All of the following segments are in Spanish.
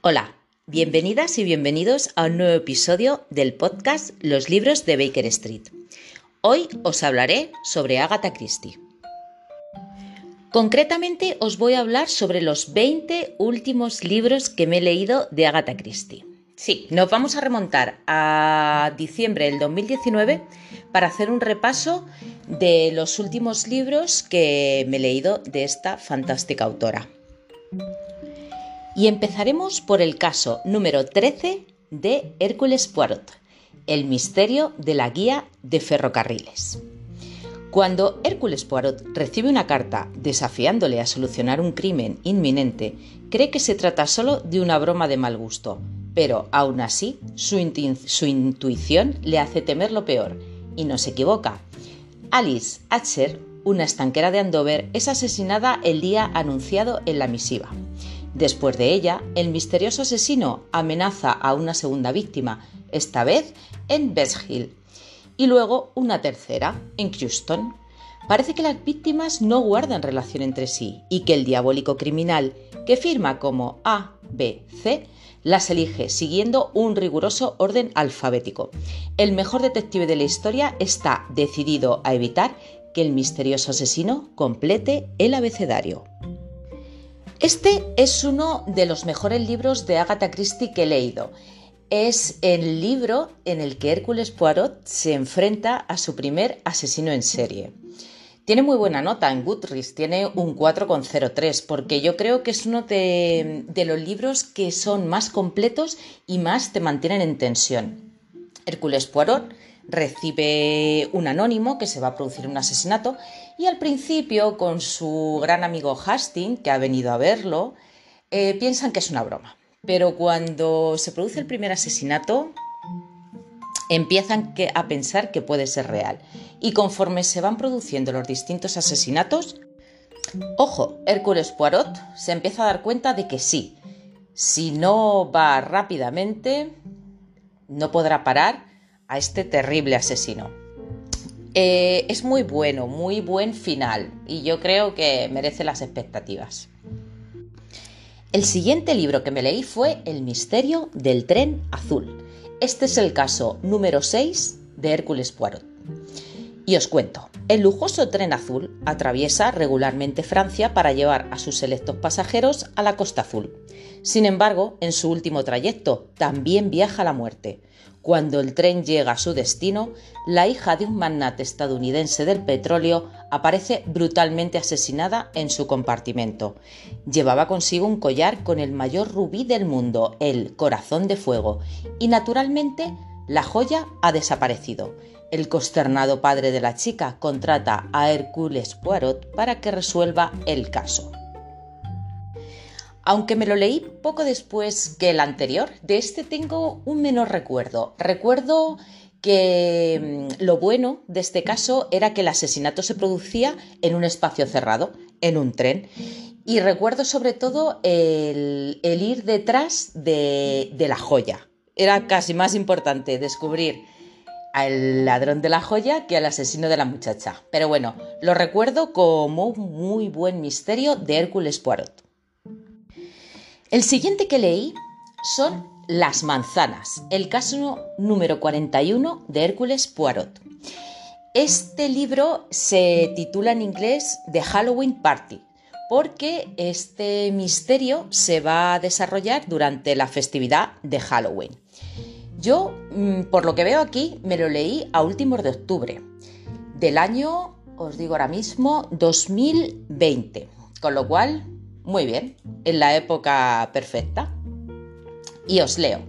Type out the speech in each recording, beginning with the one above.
Hola, bienvenidas y bienvenidos a un nuevo episodio del podcast Los libros de Baker Street. Hoy os hablaré sobre Agatha Christie. Concretamente os voy a hablar sobre los 20 últimos libros que me he leído de Agatha Christie. Sí, nos vamos a remontar a diciembre del 2019 para hacer un repaso de los últimos libros que me he leído de esta fantástica autora. Y empezaremos por el caso número 13 de Hércules Poirot, el misterio de la guía de ferrocarriles. Cuando Hércules Poirot recibe una carta desafiándole a solucionar un crimen inminente, cree que se trata solo de una broma de mal gusto, pero aún así su, intuición le hace temer lo peor, y no se equivoca. Alice Hatcher, una estanquera de Andover, es asesinada el día anunciado en la misiva. Después de ella, el misterioso asesino amenaza a una segunda víctima, esta vez en Best Hill, y luego una tercera en Houston. Parece que las víctimas no guardan relación entre sí y que el diabólico criminal, que firma como A, B, C, las elige siguiendo un riguroso orden alfabético. El mejor detective de la historia está decidido a evitar que el misterioso asesino complete el abecedario. Este es uno de los mejores libros de Agatha Christie que he leído. Es el libro en el que Hércules Poirot se enfrenta a su primer asesino en serie. Tiene muy buena nota en Goodreads, tiene un 4,03, porque yo creo que es uno de, de, los libros que son más completos y más te mantienen en tensión. Hércules Poirot recibe un anónimo que se va a producir un asesinato y al principio con su gran amigo Hastings, que ha venido a verlo, eh, piensan que es una broma. Pero cuando se produce el primer asesinato, empiezan a pensar que puede ser real. Y conforme se van produciendo los distintos asesinatos, ojo, Hércules Poirot se empieza a dar cuenta de que sí, si no va rápidamente, no podrá parar a este terrible asesino. Eh, es muy bueno, muy buen final y yo creo que merece las expectativas. El siguiente libro que me leí fue El misterio del tren azul. Este es el caso número 6 de Hércules Poirot. Y os cuento, el lujoso tren azul atraviesa regularmente Francia para llevar a sus selectos pasajeros a la Costa Azul. Sin embargo, en su último trayecto también viaja la muerte, cuando el tren llega a su destino, la hija de un magnate estadounidense del petróleo aparece brutalmente asesinada en su compartimento. Llevaba consigo un collar con el mayor rubí del mundo, el corazón de fuego, y naturalmente la joya ha desaparecido. El consternado padre de la chica contrata a Hércules Poirot para que resuelva el caso. Aunque me lo leí poco después que el anterior, de este tengo un menor recuerdo. Recuerdo que mm, lo bueno de este caso era que el asesinato se producía en un espacio cerrado, en un tren. Y recuerdo sobre todo el, ir detrás de, de la joya. Era casi más importante descubrir al ladrón de la joya que al asesino de la muchacha. Pero bueno, lo recuerdo como un muy buen misterio de Hércules Poirot. El siguiente que leí son Las manzanas, el caso número 41 de Hércules Poirot. Este libro se titula en inglés The Halloween Party porque este misterio se va a desarrollar durante la festividad de Halloween. Yo, mm, por lo que veo aquí, me lo leí a últimos de octubre del año, os digo ahora mismo, 2020, con lo cual muy bien, en la época perfecta. Y os leo.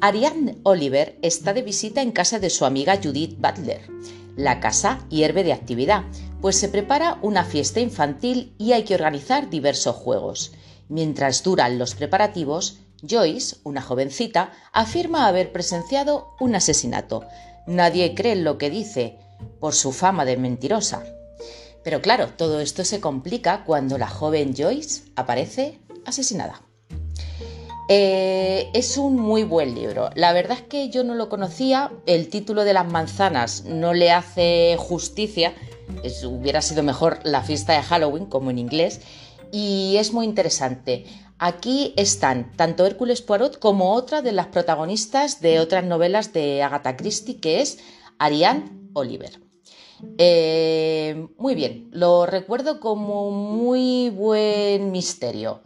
Ariane Oliver está de visita en casa de su amiga Judith Butler. La casa hierve de actividad, pues se prepara una fiesta infantil y hay que organizar diversos juegos. Mientras duran los preparativos, Joyce, una jovencita, afirma haber presenciado un asesinato. Nadie cree en lo que dice, por su fama de mentirosa. Pero claro, todo esto se complica cuando la joven Joyce aparece asesinada. Eh, es un muy buen libro. La verdad es que yo no lo conocía. El título de las manzanas no le hace justicia. hubiera sido mejor la fiesta de Halloween, como en inglés. y es muy interesante. Aquí están tanto Hércules Poirot como otra de las protagonistas de otras novelas de Agatha Christie, que es Ariane Oliver. Eh, muy bien, lo recuerdo como muy buen misterio.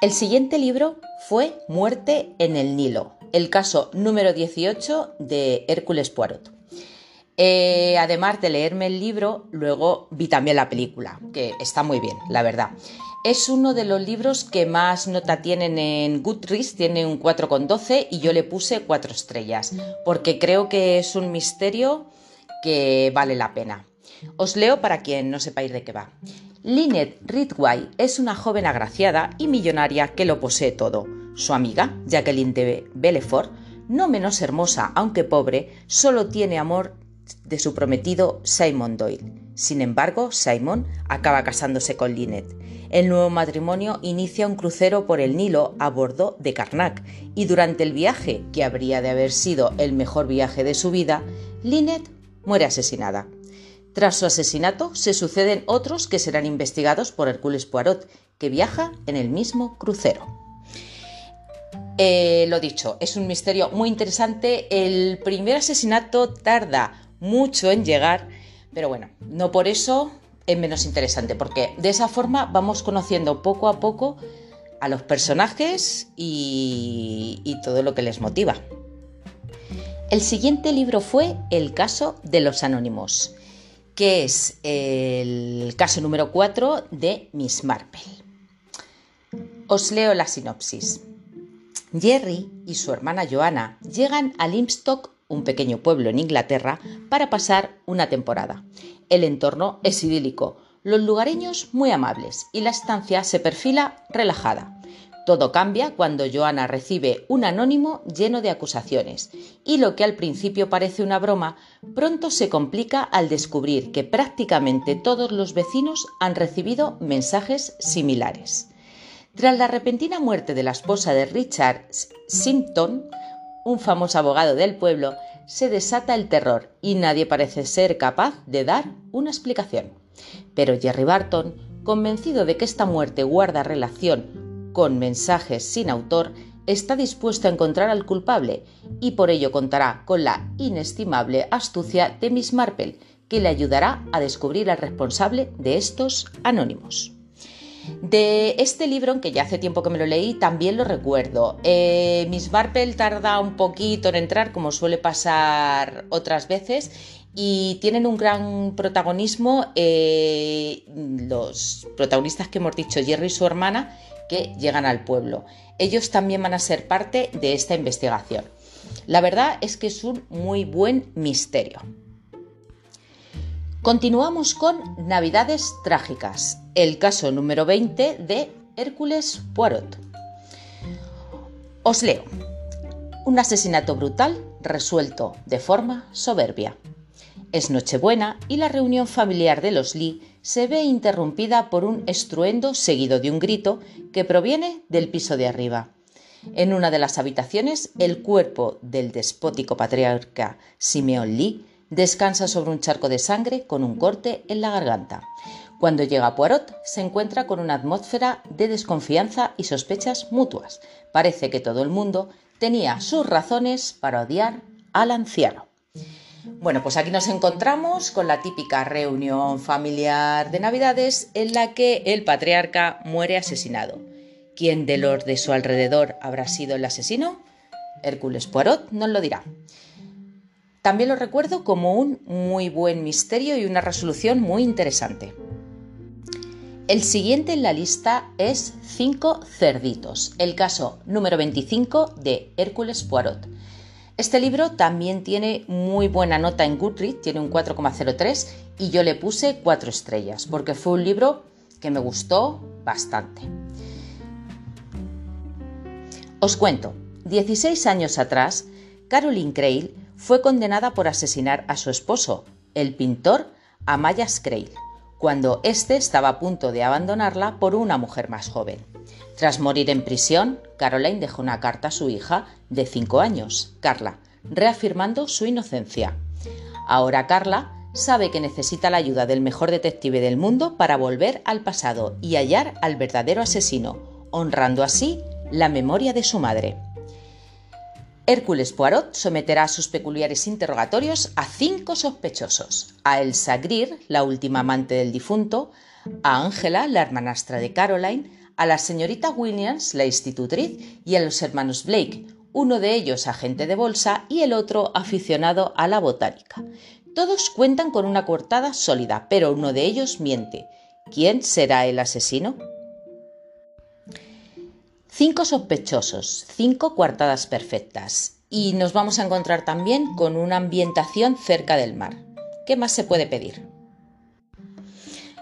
El siguiente libro fue Muerte en el Nilo, el caso número 18 de Hércules Poirot. Eh, además de leerme el libro, luego vi también la película, que está muy bien, la verdad. Es uno de los libros que más nota tienen en Goodreads, tiene un 4,12 y yo le puse 4 estrellas, porque creo que es un misterio que vale la pena. Os leo para quien no sepáis de qué va. Lynette Ridgway es una joven agraciada y millonaria que lo posee todo. Su amiga, Jacqueline de no menos hermosa aunque pobre, solo tiene amor de su prometido Simon Doyle. Sin embargo, Simon acaba casándose con Lynette. El nuevo matrimonio inicia un crucero por el Nilo a bordo de Karnak y durante el viaje, que habría de haber sido el mejor viaje de su vida, Lynette muere asesinada. Tras su asesinato se suceden otros que serán investigados por Hércules Poirot, que viaja en el mismo crucero. Eh, lo dicho, es un misterio muy interesante. El primer asesinato tarda mucho en llegar, pero bueno, no por eso es menos interesante, porque de esa forma vamos conociendo poco a poco a los personajes y, todo lo que les motiva. El siguiente libro fue El caso de los anónimos, que es el caso número 4 de Miss Marple. Os leo la sinopsis. Jerry y su hermana Joanna llegan a Limstock un pequeño pueblo en Inglaterra, para pasar una temporada. El entorno es idílico, los lugareños muy amables y la estancia se perfila relajada. Todo cambia cuando Joana recibe un anónimo lleno de acusaciones, y lo que al principio parece una broma, pronto se complica al descubrir que prácticamente todos los vecinos han recibido mensajes similares. Tras la repentina muerte de la esposa de Richard Simpton, un famoso abogado del pueblo, se desata el terror y nadie parece ser capaz de dar una explicación. Pero Jerry Barton, convencido de que esta muerte guarda relación con mensajes sin autor, está dispuesto a encontrar al culpable y por ello contará con la inestimable astucia de Miss Marple, que le ayudará a descubrir al responsable de estos anónimos. De este libro, aunque ya hace tiempo que me lo leí, también lo recuerdo. Eh, Miss Marple tarda un poquito en entrar, como suele pasar otras veces, y tienen un gran protagonismo eh, los protagonistas que hemos dicho, Jerry y su hermana, que llegan al pueblo. Ellos también van a ser parte de esta investigación. La verdad es que es un muy buen misterio. Continuamos con Navidades Trágicas, el caso número 20 de Hércules Poirot. Os leo. Un asesinato brutal resuelto de forma soberbia. Es Nochebuena y la reunión familiar de los Lee se ve interrumpida por un estruendo seguido de un grito que proviene del piso de arriba. En una de las habitaciones, el cuerpo del despótico patriarca Simeón Lee Descansa sobre un charco de sangre con un corte en la garganta. Cuando llega a Poirot, se encuentra con una atmósfera de desconfianza y sospechas mutuas. Parece que todo el mundo tenía sus razones para odiar al anciano. Bueno, pues aquí nos encontramos con la típica reunión familiar de Navidades en la que el patriarca muere asesinado. ¿Quién de los de su alrededor habrá sido el asesino? Hércules Poirot nos lo dirá. También lo recuerdo como un muy buen misterio y una resolución muy interesante. El siguiente en la lista es Cinco cerditos, el caso número 25 de Hércules Poirot. Este libro también tiene muy buena nota en Goodreads, tiene un 4,03 y yo le puse 4 estrellas porque fue un libro que me gustó bastante. Os cuento, 16 años atrás, Caroline Crail fue condenada por asesinar a su esposo, el pintor Amaya Scrail, cuando éste estaba a punto de abandonarla por una mujer más joven. Tras morir en prisión, Caroline dejó una carta a su hija de 5 años, Carla, reafirmando su inocencia. Ahora Carla sabe que necesita la ayuda del mejor detective del mundo para volver al pasado y hallar al verdadero asesino, honrando así la memoria de su madre. Hércules Poirot someterá a sus peculiares interrogatorios a cinco sospechosos: a Elsa Greer, la última amante del difunto, a Angela, la hermanastra de Caroline, a la señorita Williams, la institutriz, y a los hermanos Blake, uno de ellos agente de bolsa y el otro aficionado a la botánica. Todos cuentan con una cortada sólida, pero uno de ellos miente. ¿Quién será el asesino? Cinco sospechosos, cinco coartadas perfectas. Y nos vamos a encontrar también con una ambientación cerca del mar. ¿Qué más se puede pedir?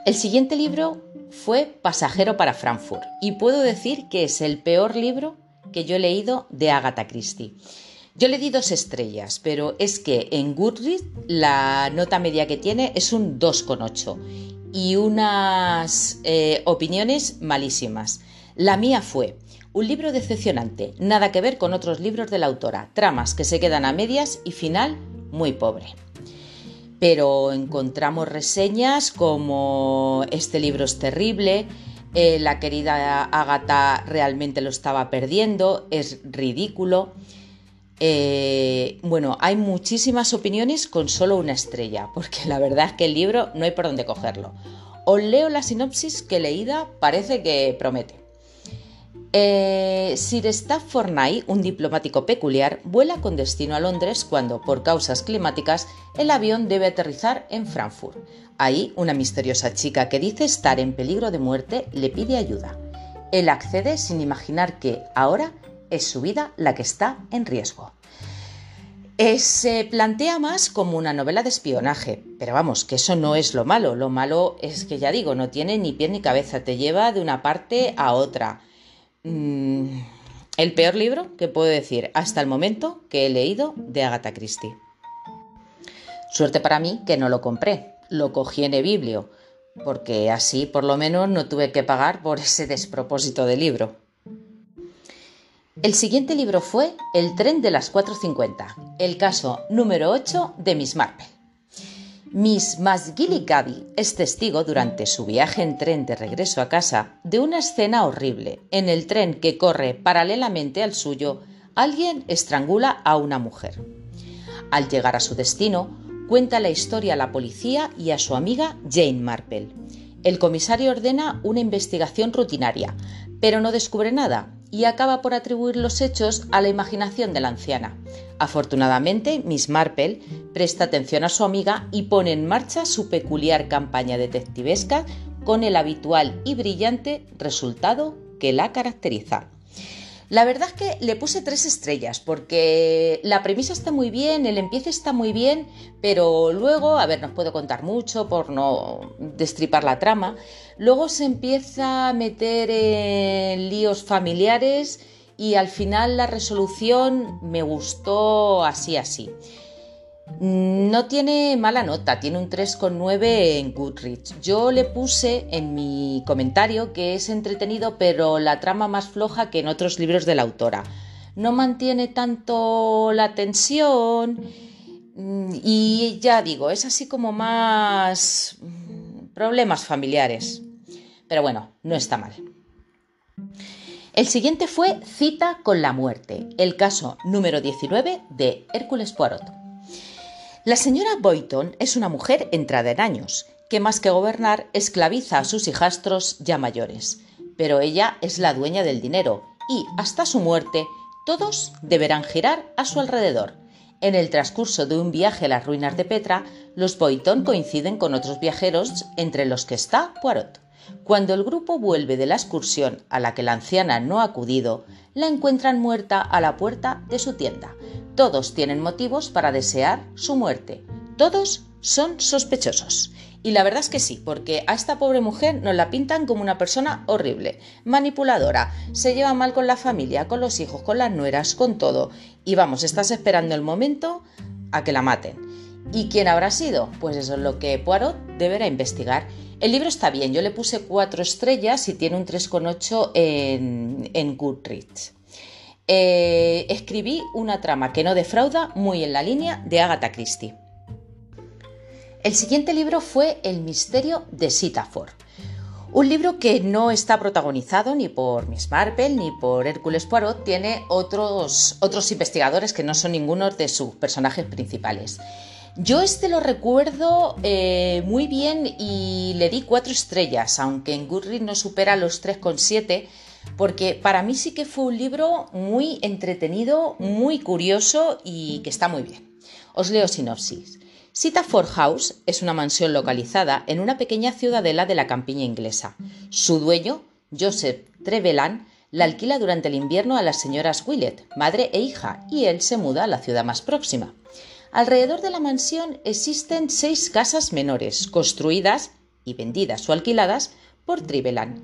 El siguiente libro fue Pasajero para Frankfurt y puedo decir que es el peor libro que yo he leído de Agatha Christie. Yo le di dos estrellas, pero es que en Goodreads la nota media que tiene es un 2,8 y unas eh, opiniones malísimas. La mía fue un libro decepcionante, nada que ver con otros libros de la autora, tramas que se quedan a medias y final muy pobre. Pero encontramos reseñas como este libro es terrible, eh, la querida Agatha realmente lo estaba perdiendo, es ridículo. Eh, bueno, hay muchísimas opiniones con solo una estrella, porque la verdad es que el libro no hay por dónde cogerlo. Os leo la sinopsis que leída parece que promete. Eh, Sir Stafford Knight, un diplomático peculiar, vuela con destino a Londres cuando, por causas climáticas, el avión debe aterrizar en Frankfurt. Ahí, una misteriosa chica que dice estar en peligro de muerte le pide ayuda. Él accede sin imaginar que ahora es su vida la que está en riesgo. Eh, se plantea más como una novela de espionaje, pero vamos, que eso no es lo malo. Lo malo es que ya digo, no tiene ni pie ni cabeza, te lleva de una parte a otra Mm, el peor libro que puedo decir hasta el momento que he leído de Agatha Christie. Suerte para mí que no lo compré, lo cogí en e-biblio, porque así por lo menos no tuve que pagar por ese despropósito de libro. El siguiente libro fue El tren de las 4.50, el caso número 8 de Miss Marple. Miss Masgilligaby es testigo durante su viaje en tren de regreso a casa de una escena horrible. En el tren que corre paralelamente al suyo, alguien estrangula a una mujer. Al llegar a su destino, cuenta la historia a la policía y a su amiga Jane Marple. El comisario ordena una investigación rutinaria, pero no descubre nada y acaba por atribuir los hechos a la imaginación de la anciana. Afortunadamente, Miss Marple presta atención a su amiga y pone en marcha su peculiar campaña detectivesca con el habitual y brillante resultado que la caracteriza. La verdad es que le puse tres estrellas porque la premisa está muy bien, el empiece está muy bien, pero luego, a ver, no puedo contar mucho por no destripar la trama, luego se empieza a meter en líos familiares y al final la resolución me gustó así así. No tiene mala nota, tiene un 3,9 en Goodreads. Yo le puse en mi comentario que es entretenido, pero la trama más floja que en otros libros de la autora. No mantiene tanto la tensión mm, y ya digo, es así como más mm, problemas familiares. Pero bueno, no está mal. El siguiente fue Cita con la muerte, el caso número 19 de Hércules Poirot. La señora Boyton es una mujer entrada en años, que más que gobernar esclaviza a sus hijastros ya mayores. Pero ella es la dueña del dinero y, hasta su muerte, todos deberán girar a su alrededor. En el transcurso de un viaje a las ruinas de Petra, los Boyton coinciden con otros viajeros, entre los que está Poirot. Cuando el grupo vuelve de la excursión a la que la anciana no ha acudido, la encuentran muerta a la puerta de su tienda. Todos tienen motivos para desear su muerte. Todos son sospechosos. Y la verdad es que sí, porque a esta pobre mujer nos la pintan como una persona horrible, manipuladora, se lleva mal con la familia, con los hijos, con las nueras, con todo. Y vamos, estás esperando el momento a que la maten. ¿Y quién habrá sido? Pues eso es lo que Poirot deberá investigar. El libro está bien, yo le puse cuatro estrellas y tiene un 3,8 en, en Goodreads. Eh, escribí una trama que no defrauda muy en la línea de Agatha Christie. El siguiente libro fue El misterio de Sitafor. Un libro que no está protagonizado ni por Miss Marple ni por Hércules Poirot, tiene otros, otros investigadores que no son ninguno de sus personajes principales. Yo este lo recuerdo eh, muy bien y le di cuatro estrellas, aunque en Goodreads no supera los 3,7, porque para mí sí que fue un libro muy entretenido, muy curioso y que está muy bien. Os leo sinopsis. Sitaford House es una mansión localizada en una pequeña ciudadela de la campiña inglesa. Su dueño, Joseph Trevelyan, la alquila durante el invierno a las señoras Willett, madre e hija, y él se muda a la ciudad más próxima. Alrededor de la mansión existen seis casas menores, construidas y vendidas o alquiladas por Trevelyan.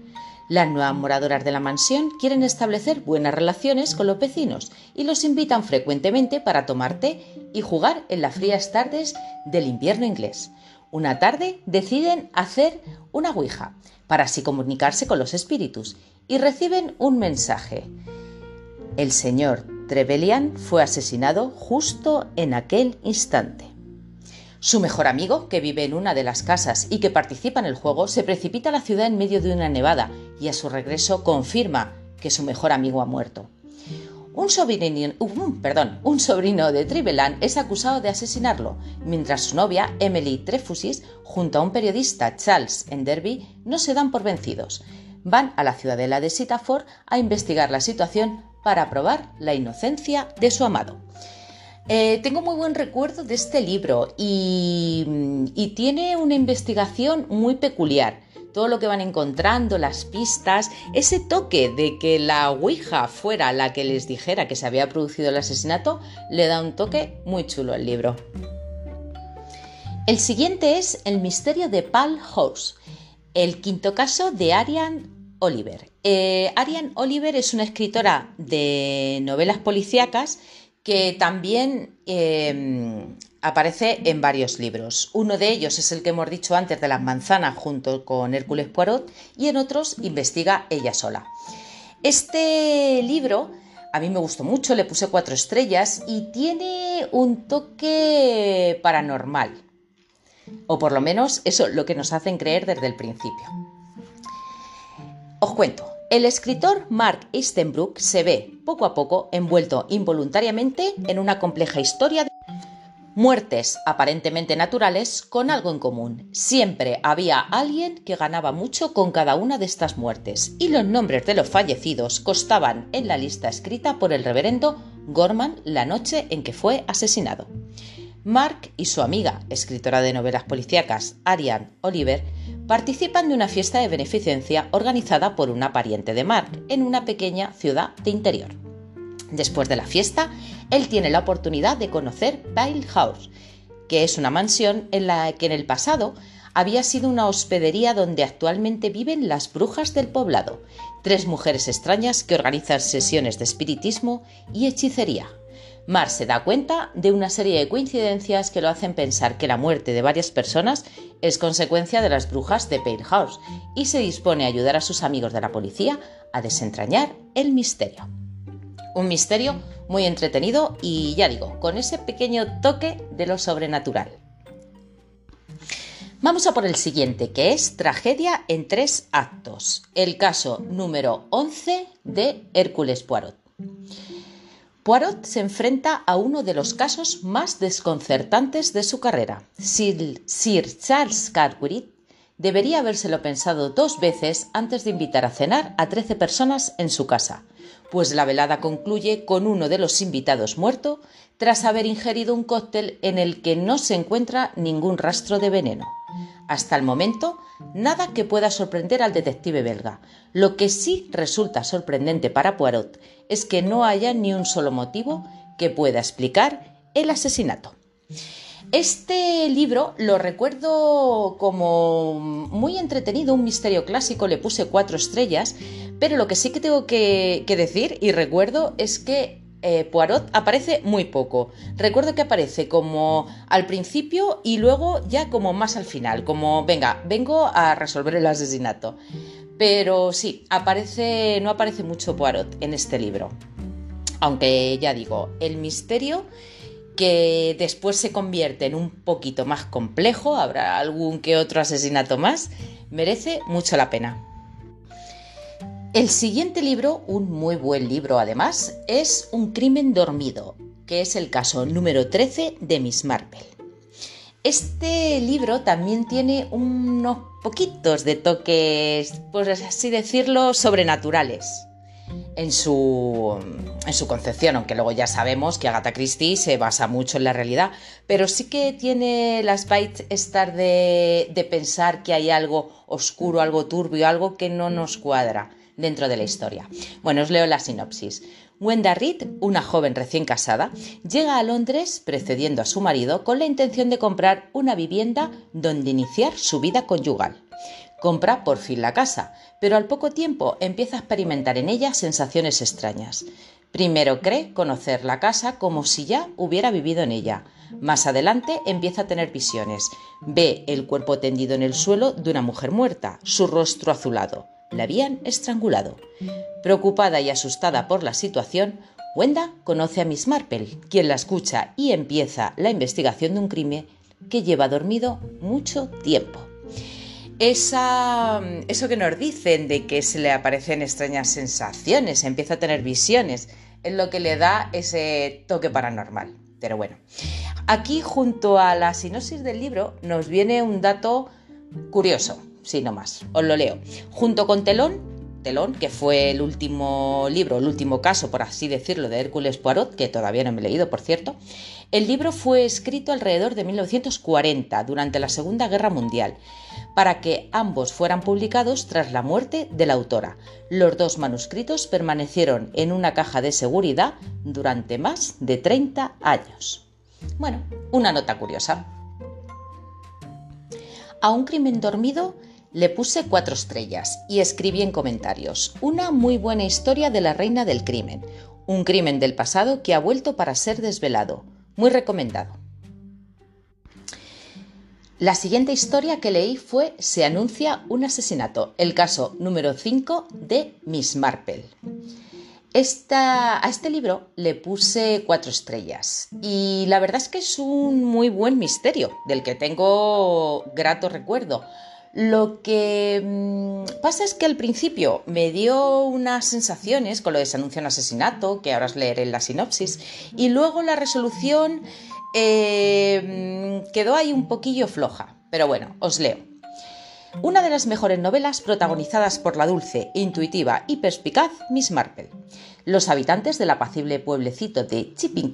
Las nuevas moradoras de la mansión quieren establecer buenas relaciones con los vecinos y los invitan frecuentemente para tomar té y jugar en las frías tardes del invierno inglés. Una tarde deciden hacer una ouija para así comunicarse con los espíritus y reciben un mensaje. El señor Trevelyan fue asesinado justo en aquel instante. Su mejor amigo, que vive en una de las casas y que participa en el juego, se precipita a la ciudad en medio de una nevada y a su regreso confirma que su mejor amigo ha muerto. Un sobrino, de Trivelan es acusado de asesinarlo, mientras su novia, Emily Trefusis, junto a un periodista, Charles Enderby, no se dan por vencidos. Van a la ciudadela de Sitaford a investigar la situación para probar la inocencia de su amado. Eh, tengo muy buen recuerdo de este libro y, tiene una investigación muy peculiar todo lo que van encontrando, las pistas, ese toque de que la Ouija fuera la que les dijera que se había producido el asesinato, le da un toque muy chulo al libro. El siguiente es El misterio de Pal House, el quinto caso de Ariane Oliver. Eh, Ariane Oliver es una escritora de novelas policíacas que también em, aparece en varios libros. Uno de ellos es el que hemos dicho antes de las manzanas junto con Hércules Poirot y en otros investiga ella sola. Este libro a mí me gustó mucho, le puse cuatro estrellas y tiene un toque paranormal. O por lo menos eso es lo que nos hacen creer desde el principio. Os cuento, el escritor Mark Eastenbrook se ve, poco a poco, envuelto involuntariamente en una compleja historia de muertes aparentemente naturales con algo en común. Siempre había alguien que ganaba mucho con cada una de estas muertes, y los nombres de los fallecidos constaban en la lista escrita por el reverendo Gorman la noche en que fue asesinado. Mark y su amiga, escritora de novelas policíacas, Ariane Oliver, participan de una fiesta de beneficencia organizada por una pariente de Mark en una pequeña ciudad de interior. Después de la fiesta, él tiene la oportunidad de conocer Pale House, que es una mansión en la que en el pasado había sido una hospedería donde actualmente viven las brujas del poblado, tres mujeres extrañas que organizan sesiones de espiritismo y hechicería. Mar se da cuenta de una serie de coincidencias que lo hacen pensar que la muerte de varias personas es consecuencia de las brujas de Pale House y se dispone a ayudar a sus amigos de la policía a desentrañar el misterio. Un misterio muy entretenido y ya digo, con ese pequeño toque de lo sobrenatural. Vamos a por el siguiente, que es Tragedia en tres actos, el caso número 11 de Hércules Poirot. Poirot se enfrenta a uno de los casos más desconcertantes de su carrera. Sir, Charles Cartwright debería habérselo pensado dos veces antes de invitar a cenar a 13 personas en su casa, pues la velada concluye con uno de los invitados muerto tras haber ingerido un cóctel en el que no se encuentra ningún rastro de veneno. Hasta el momento, nada que pueda sorprender al detective belga. Lo que sí resulta sorprendente para Poirot es que no haya ni un solo motivo que pueda explicar el asesinato. Este libro lo recuerdo como muy entretenido, un misterio clásico, le puse cuatro estrellas, pero lo que sí que tengo que, decir y recuerdo es que eh, Poirot aparece muy poco. Recuerdo que aparece como al principio y luego ya como más al final, como venga, vengo a resolver el asesinato. Pero sí, aparece, no aparece mucho Poirot en este libro. Aunque ya digo, el misterio que después se convierte en un poquito más complejo, habrá algún que otro asesinato más, merece mucho la pena. El siguiente libro, un muy buen libro además, es Un crimen dormido, que es el caso número 13 de Miss Marple. Este libro también tiene unos poquitos de toques, por así decirlo, sobrenaturales en su, en su concepción, aunque luego ya sabemos que Agatha Christie se basa mucho en la realidad, pero sí que tiene las bytes estar de, de pensar que hay algo oscuro, algo turbio, algo que no nos cuadra dentro de la historia. Bueno, os leo la sinopsis. Wenda Reed, una joven recién casada, llega a Londres precediendo a su marido con la intención de comprar una vivienda donde iniciar su vida conyugal. Compra por fin la casa, pero al poco tiempo empieza a experimentar en ella sensaciones extrañas. Primero cree conocer la casa como si ya hubiera vivido en ella. Más adelante empieza a tener visiones. Ve el cuerpo tendido en el suelo de una mujer muerta, su rostro azulado. La habían estrangulado. Preocupada y asustada por la situación, Wenda conoce a Miss Marple, quien la escucha y empieza la investigación de un crimen que lleva dormido mucho tiempo eso que nos dicen de que se le aparecen extrañas sensaciones, empieza a tener visiones, es lo que le da ese toque paranormal. Pero bueno, aquí junto a la sinopsis del libro nos viene un dato curioso, sí, no más, os lo leo. Junto con Telón, Telón, que fue el último libro, el último caso, por así decirlo, de Hércules Poirot, que todavía no me he leído, por cierto, el libro fue escrito alrededor de 1940, durante la Segunda Guerra Mundial, para que ambos fueran publicados tras la muerte de la autora. Los dos manuscritos permanecieron en una caja de seguridad durante más de 30 años. Bueno, una nota curiosa. A un crimen dormido le puse cuatro estrellas y escribí en comentarios, una muy buena historia de la reina del crimen, un crimen del pasado que ha vuelto para ser desvelado, muy recomendado. La siguiente historia que leí fue Se anuncia un asesinato, el caso número 5 de Miss Marple. a este libro le puse cuatro estrellas y la verdad es que es un muy buen misterio del que tengo grato recuerdo lo que mm, pasa es que al principio me dio unas sensaciones con lo de se anuncia un asesinato, que ahora os leeré en la sinopsis, y luego la resolución eh, mm, quedó ahí un poquillo floja. Pero bueno, os leo. Una de las mejores novelas protagonizadas por la dulce, intuitiva y perspicaz Miss Marple. Los habitantes del apacible pueblecito de Chipping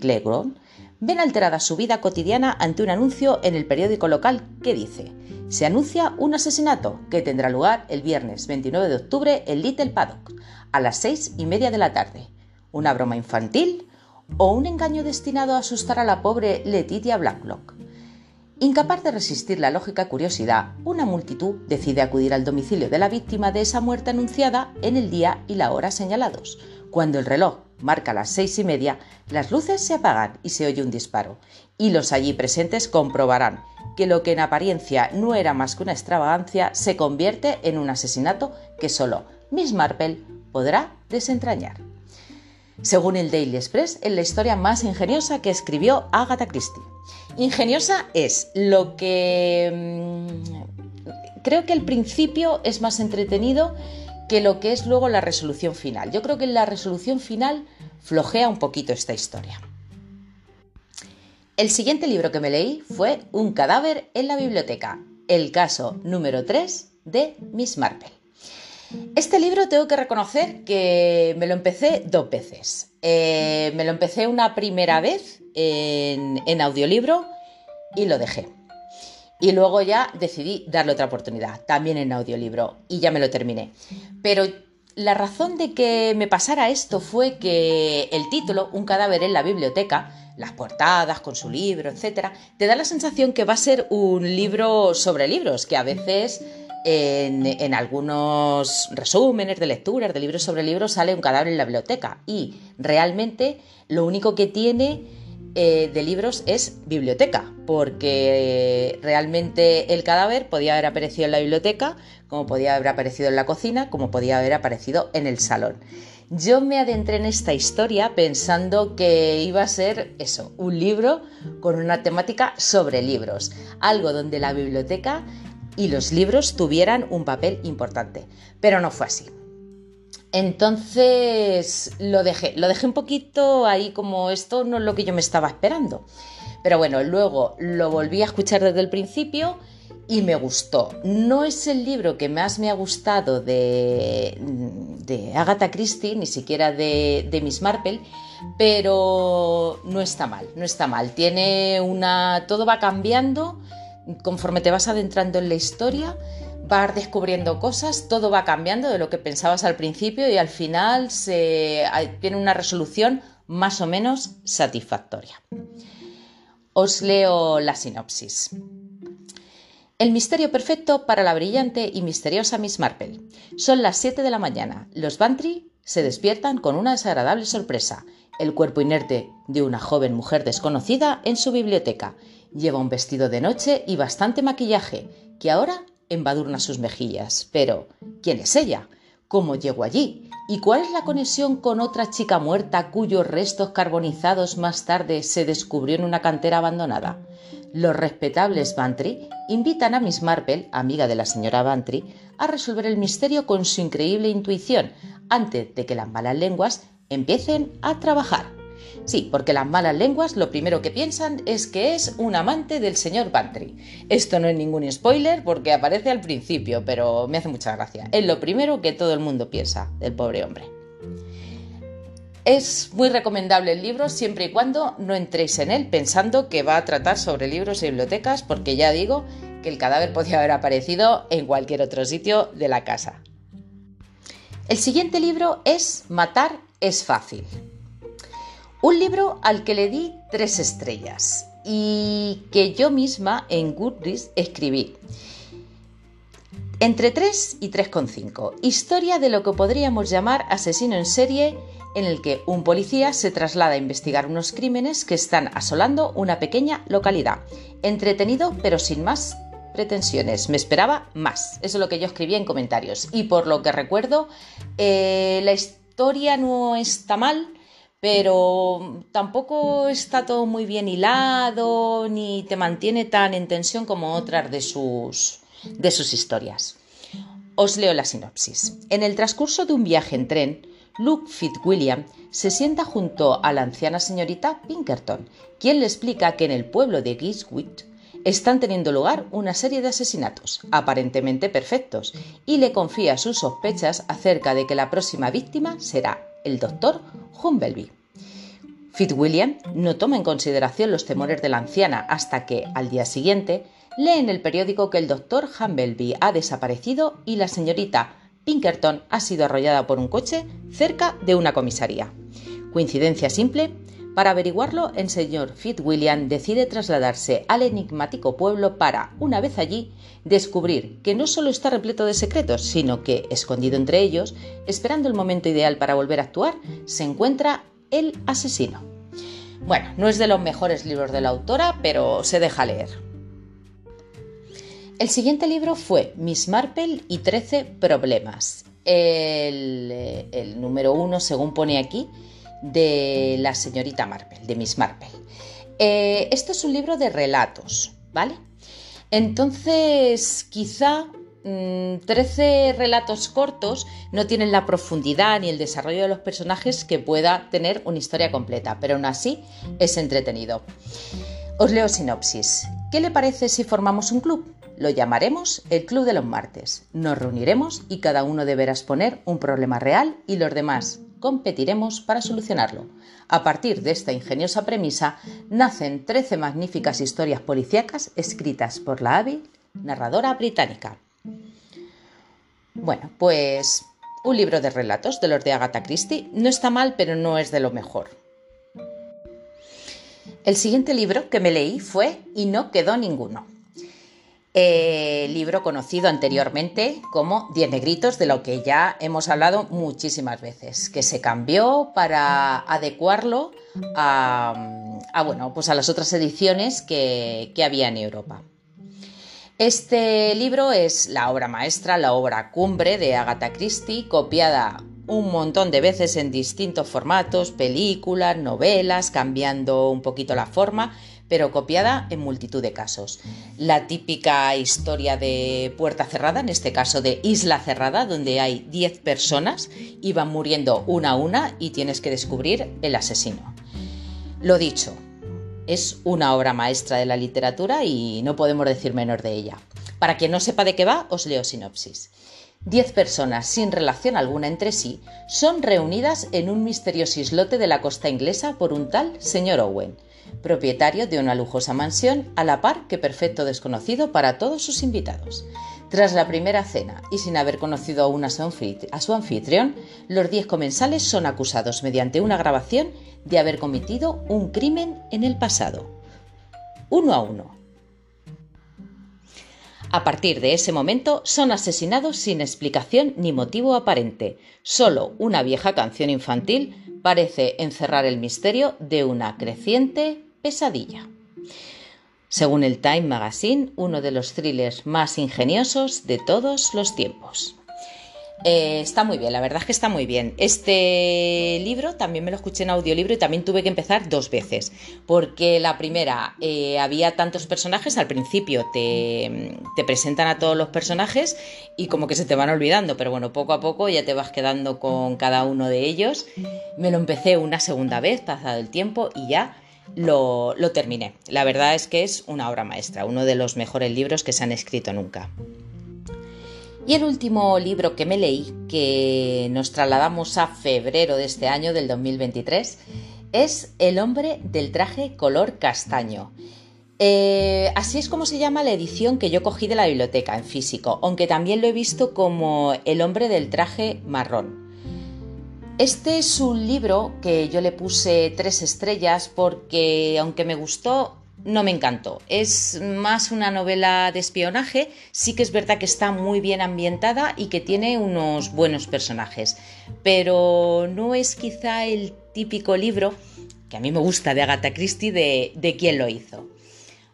ven alterada su vida cotidiana ante un anuncio en el periódico local que dice se anuncia un asesinato que tendrá lugar el viernes 29 de octubre en Little Paddock a las seis y media de la tarde. ¿Una broma infantil o un engaño destinado a asustar a la pobre Letitia Blacklock? Incapaz de resistir la lógica curiosidad, una multitud decide acudir al domicilio de la víctima de esa muerte anunciada en el día y la hora señalados. Cuando el reloj marca las seis y media, las luces se apagan y se oye un disparo, y los allí presentes comprobarán que lo que en apariencia no era más que una extravagancia se convierte en un asesinato que solo Miss Marple podrá desentrañar. Según el Daily Express, es la historia más ingeniosa que escribió Agatha Christie. Ingeniosa es lo que... Mm, creo que el principio es más entretenido que lo que es luego la resolución final. Yo creo que en la resolución final flojea un poquito esta historia. El siguiente libro que me leí fue Un cadáver en la biblioteca, el caso número 3 de Miss Marple. Este libro tengo que reconocer que me lo empecé dos veces. Eh, me lo empecé una primera vez en, audiolibro y lo dejé. Y luego ya decidí darle otra oportunidad, también en audiolibro, y ya me lo terminé. Pero la razón de que me pasara esto fue que el título, Un cadáver en la biblioteca, las portadas con su libro, etcétera, te da la sensación que va a ser un libro sobre libros, que a veces en, algunos resúmenes de lecturas de libros sobre libros sale un cadáver en la biblioteca. Y realmente lo único que tiene eh, de libros es biblioteca, porque realmente el cadáver podía haber aparecido en la biblioteca, como podía haber aparecido en la cocina, como podía haber aparecido en el salón. Yo me adentré en esta historia pensando que iba a ser eso, un libro con una temática sobre libros, algo donde la biblioteca y los libros tuvieran un papel importante, pero no fue así. Entonces lo dejé, lo dejé un poquito ahí como esto no es lo que yo me estaba esperando. Pero bueno, luego lo volví a escuchar desde el principio y me gustó. No es el libro que más me ha gustado de, de Agatha Christie, ni siquiera de, de Miss Marple, pero no está mal, no está mal. Tiene una. todo va cambiando conforme te vas adentrando en la historia vas descubriendo cosas, todo va cambiando de lo que pensabas al principio y al final se tiene una resolución más o menos satisfactoria. Os leo la sinopsis. El misterio perfecto para la brillante y misteriosa Miss Marple. Son las 7 de la mañana. Los Bantry se despiertan con una desagradable sorpresa. El cuerpo inerte de una joven mujer desconocida en su biblioteca. Lleva un vestido de noche y bastante maquillaje, que ahora embadurna sus mejillas. Pero, ¿quién es ella? ¿Cómo llegó allí? ¿Y cuál es la conexión con otra chica muerta cuyos restos carbonizados más tarde se descubrió en una cantera abandonada? Los respetables Bantry invitan a Miss Marple, amiga de la señora Bantry, a resolver el misterio con su increíble intuición antes de que las malas lenguas empiecen a trabajar. Sí, porque las malas lenguas lo primero que piensan es que es un amante del señor Bantry. Esto no es ningún spoiler porque aparece al principio, pero me hace mucha gracia. Es lo primero que todo el mundo piensa del pobre hombre. Es muy recomendable el libro siempre y cuando no entréis en él pensando que va a tratar sobre libros y bibliotecas, porque ya digo que el cadáver podía haber aparecido en cualquier otro sitio de la casa. El siguiente libro es Matar es fácil. Un libro al que le di tres estrellas y que yo misma en Goodreads escribí. Entre 3 y 3,5. Historia de lo que podríamos llamar asesino en serie en el que un policía se traslada a investigar unos crímenes que están asolando una pequeña localidad. Entretenido pero sin más pretensiones. Me esperaba más. Eso es lo que yo escribí en comentarios. Y por lo que recuerdo, eh, la historia no está mal pero tampoco está todo muy bien hilado ni te mantiene tan en tensión como otras de sus, de sus historias. Os leo la sinopsis. En el transcurso de un viaje en tren, Luke Fitzwilliam se sienta junto a la anciana señorita Pinkerton, quien le explica que en el pueblo de Giswick están teniendo lugar una serie de asesinatos, aparentemente perfectos, y le confía sus sospechas acerca de que la próxima víctima será el doctor Humbleby. Fitzwilliam no toma en consideración los temores de la anciana hasta que, al día siguiente, lee en el periódico que el doctor Humbleby ha desaparecido y la señorita Pinkerton ha sido arrollada por un coche cerca de una comisaría. Coincidencia simple, para averiguarlo, el señor Fitzwilliam decide trasladarse al enigmático pueblo para, una vez allí, descubrir que no solo está repleto de secretos, sino que, escondido entre ellos, esperando el momento ideal para volver a actuar, se encuentra el asesino. Bueno, no es de los mejores libros de la autora, pero se deja leer. El siguiente libro fue Miss Marple y 13 problemas. El, el número uno, según pone aquí, de la señorita Marple, de Miss Marple. Eh, esto es un libro de relatos, ¿vale? Entonces, quizá 13 mm, relatos cortos no tienen la profundidad ni el desarrollo de los personajes que pueda tener una historia completa, pero aún así es entretenido. Os leo sinopsis. ¿Qué le parece si formamos un club? Lo llamaremos el Club de los Martes. Nos reuniremos y cada uno deberá exponer un problema real y los demás competiremos para solucionarlo. A partir de esta ingeniosa premisa nacen 13 magníficas historias policíacas escritas por la hábil narradora británica. Bueno, pues un libro de relatos de los de Agatha Christie no está mal, pero no es de lo mejor. El siguiente libro que me leí fue Y no quedó ninguno eh, libro conocido anteriormente como Diez Negritos, de lo que ya hemos hablado muchísimas veces, que se cambió para adecuarlo a, bueno, pues a las otras ediciones que había en Europa. Este libro es la obra maestra, la obra cumbre de Agatha Christie, copiada un montón de veces en distintos formatos, películas, novelas, cambiando un poquito la forma, pero copiada en multitud de casos. La típica historia de puerta cerrada, en este caso de isla cerrada, donde hay 10 personas y van muriendo una a una y tienes que descubrir el asesino. Lo dicho, es una obra maestra de la literatura y no podemos decir menos de ella. Para quien no sepa de qué va, os leo sinopsis. Diez personas sin relación alguna entre sí son reunidas en un misterioso islote de la costa inglesa por un tal señor Owen, propietario de una lujosa mansión a la par que perfecto desconocido para todos sus invitados. Tras la primera cena y sin haber conocido aún a su, anfitrión, los diez comensales son acusados mediante una grabación de haber cometido un crimen en el pasado. Uno a uno, a partir de ese momento son asesinados sin explicación ni motivo aparente. Solo una vieja canción infantil parece encerrar el misterio de una creciente pesadilla. Según el Time Magazine, uno de los thrillers más ingeniosos de todos los tiempos. Eh, está muy bien, la verdad es que está muy bien. Este libro también me lo escuché en audiolibro y también tuve que empezar dos veces, porque la primera eh, había tantos personajes, al principio te, te, presentan a todos los personajes y como que se te van olvidando, pero bueno, poco a poco ya te vas quedando con cada uno de ellos. Me lo empecé una segunda vez, pasado el tiempo, y ya lo, lo terminé. La verdad es que es una obra maestra, uno de los mejores libros que se han escrito nunca. Y el último libro que me leí, que nos trasladamos a febrero de este año, del 2023, es El hombre del traje color castaño. Eh, así es como se llama la edición que yo cogí de la biblioteca en físico, aunque también lo he visto como El hombre del traje marrón. Este es un libro que yo le puse tres estrellas porque aunque me gustó, no me encantó. Es más una novela de espionaje, sí que es verdad que está muy bien ambientada y que tiene unos buenos personajes, pero no es quizá el típico libro que a mí me gusta de Agatha Christie de, de quién lo hizo.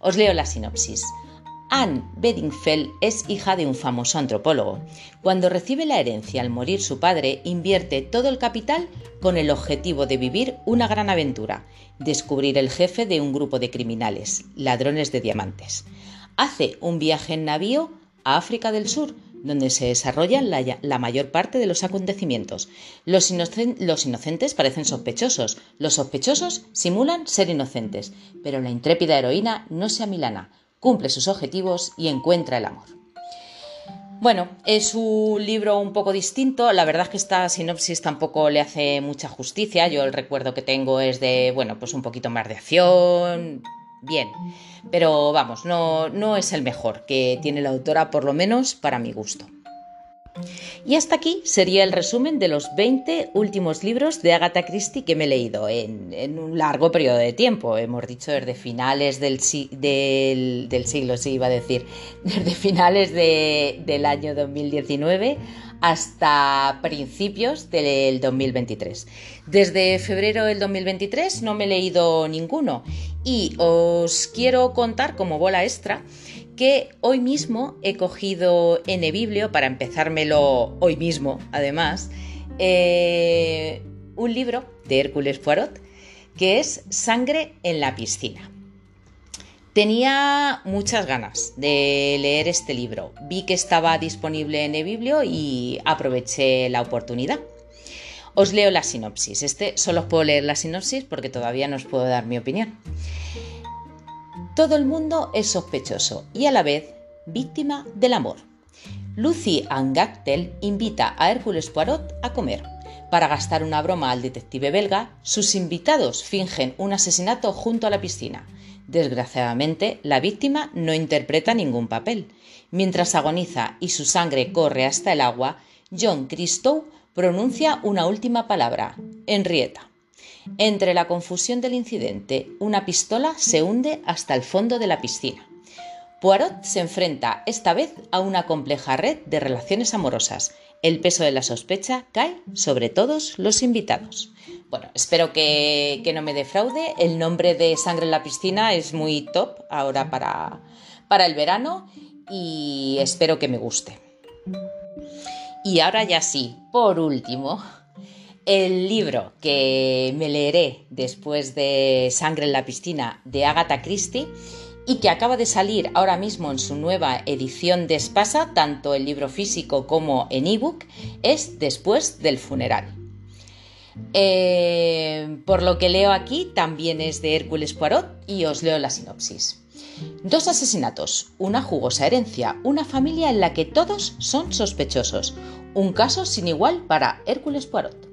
Os leo la sinopsis. Anne Bedingfeld es hija de un famoso antropólogo. Cuando recibe la herencia al morir su padre, invierte todo el capital con el objetivo de vivir una gran aventura, descubrir el jefe de un grupo de criminales, ladrones de diamantes. Hace un viaje en navío a África del Sur, donde se desarrollan la, mayor parte de los acontecimientos. Los, los, inocentes parecen sospechosos, los sospechosos simulan ser inocentes, pero la intrépida heroína no se amilana, cumple sus objetivos y encuentra el amor. Bueno, es un libro un poco distinto. La verdad es que esta sinopsis tampoco le hace mucha justicia. Yo el recuerdo que tengo es de, bueno, pues un poquito más de acción. Bien. Pero vamos, no, no es el mejor que tiene la autora, por lo menos para mi gusto. Y hasta aquí sería el resumen de los 20 últimos libros de Agatha Christie que me he leído en, un largo periodo de tiempo. Hemos dicho desde finales del, siglo, sí iba a decir, desde finales del año 2019 hasta principios del 2023. Desde febrero del 2023 no me he leído ninguno y os quiero contar como bola extra que hoy mismo he cogido en eBiblio, para empezármelo hoy mismo, además, eh, un libro de Hércules Poirot que es Sangre en la piscina. Tenía muchas ganas de leer este libro. Vi que estaba disponible en eBiblio y aproveché la oportunidad. Os leo la sinopsis. Este solo os puedo leer la sinopsis porque todavía no os puedo dar mi opinión. Todo el mundo es sospechoso y a la vez víctima del amor. Lucy Angactel invita a Hércules Poirot a comer. Para gastar una broma al detective belga, sus invitados fingen un asesinato junto a la piscina. Desgraciadamente, la víctima no interpreta ningún papel. Mientras agoniza y su sangre corre hasta el agua, John Christou pronuncia una última palabra, Henrietta. Entre la confusión del incidente, una pistola se hunde hasta el fondo de la piscina. Poirot se enfrenta esta vez a una compleja red de relaciones amorosas. El peso de la sospecha cae sobre todos los invitados. Bueno, espero que, no me defraude. El nombre de Sangre en la piscina es muy top ahora para, para el verano y espero que me guste. Y ahora ya sí, por último, El libro que me leeré después de Sangre en la piscina de Agatha Christie y que acaba de salir ahora mismo en su nueva edición de Espasa, tanto el libro físico como en ebook, es Después del funeral. Eh, por lo que leo aquí, también es de Hércules Poirot y os leo la sinopsis. Dos asesinatos, una jugosa herencia, una familia en la que todos son sospechosos. Un caso sin igual para Hércules Poirot.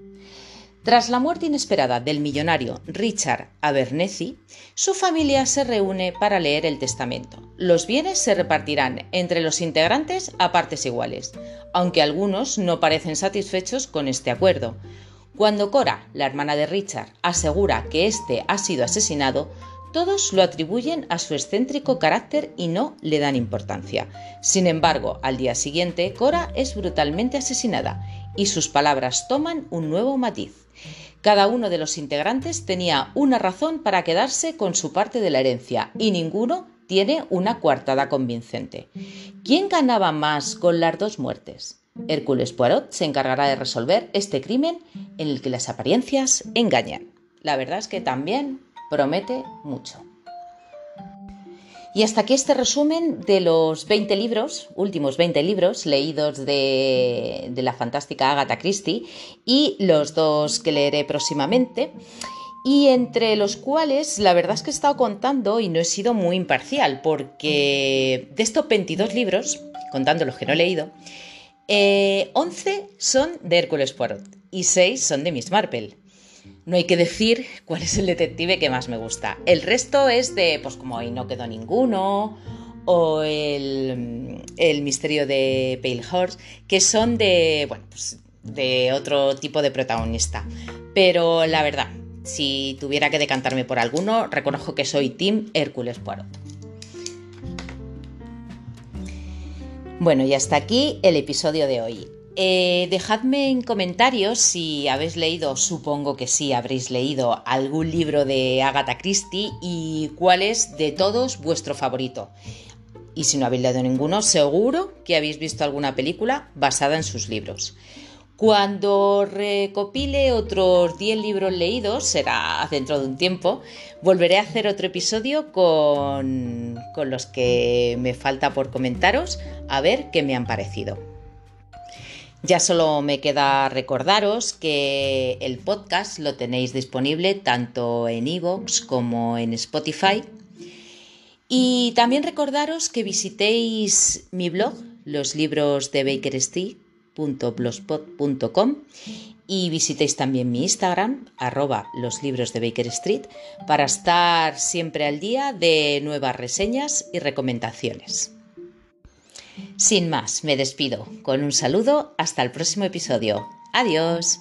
Tras la muerte inesperada del millonario Richard Abernethy, su familia se reúne para leer el testamento. Los bienes se repartirán entre los integrantes a partes iguales, aunque algunos no parecen satisfechos con este acuerdo. Cuando Cora, la hermana de Richard, asegura que éste ha sido asesinado, todos lo atribuyen a su excéntrico carácter y no le dan importancia. Sin embargo, al día siguiente, Cora es brutalmente asesinada y sus palabras toman un nuevo matiz. Cada uno de los integrantes tenía una razón para quedarse con su parte de la herencia y ninguno tiene una coartada convincente. ¿Quién ganaba más con las dos muertes? Hércules Poirot se encargará de resolver este crimen en el que las apariencias engañan. La verdad es que también promete mucho. Y hasta aquí este resumen de los 20 libros, últimos 20 libros leídos de, la fantástica Agatha Christie y los dos que leeré próximamente. Y entre los cuales la verdad es que he estado contando y no he sido muy imparcial, porque de estos 22 libros, contando los que no he leído, 11 eh, son de Hércules Poirot y 6 son de Miss Marple. No hay que decir cuál es el detective que más me gusta. El resto es de, pues como ahí no quedó ninguno, o el, misterio de Pale Horse, que son de, bueno, pues de otro tipo de protagonista. Pero la verdad, si tuviera que decantarme por alguno, reconozco que soy Tim Hércules Poirot. Bueno, y hasta aquí el episodio de hoy. Eh, dejadme en comentarios si habéis leído, supongo que sí habréis leído algún libro de Agatha Christie y cuál es de todos vuestro favorito. Y si no habéis leído ninguno, seguro que habéis visto alguna película basada en sus libros. Cuando recopile otros 10 libros leídos, será dentro de un tiempo, volveré a hacer otro episodio con, con los que me falta por comentaros, a ver qué me han parecido. Ya solo me queda recordaros que el podcast lo tenéis disponible tanto en iVoox como en Spotify. Y también recordaros que visitéis mi blog, los libros de bakerstreet.blogspot.com y visitéis también mi Instagram, arroba los libros de Baker Street, para estar siempre al día de nuevas reseñas y recomendaciones. Sin más, me despido con un saludo hasta el próximo episodio. Adiós.